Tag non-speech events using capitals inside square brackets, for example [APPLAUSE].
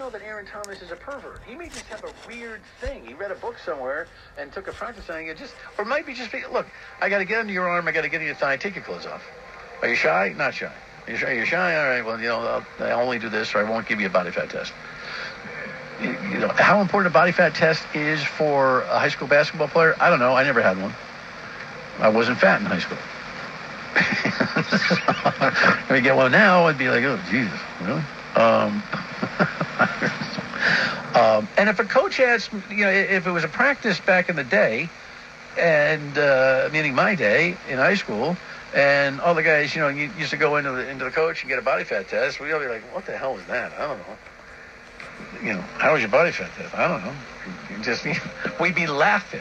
know that Aaron Thomas is a pervert. He may just have a weird thing. He read a book somewhere and took a practice on it. Just, or might be just, be, look, I got to get under your arm. I got to get your thigh. Take your clothes off. Are you shy? Not shy. Are you shy? You're shy? All right. Well, you know, I'll, I'll only do this, or I won't give you a body fat test. You, you know, how important a body fat test is for a high school basketball player? I don't know. I never had one. I wasn't fat in high school. [LAUGHS] if we get one now, I'd be like, oh, Jesus, really? Um, um, and if a coach asked, you know, if it was a practice back in the day, and uh, meaning my day in high school, and all the guys, you know, you used to go into the into the coach and get a body fat test. We'd all be like, "What the hell is that? I don't know." You know, how was your body fat test? I don't know. You just [LAUGHS] we'd be laughing.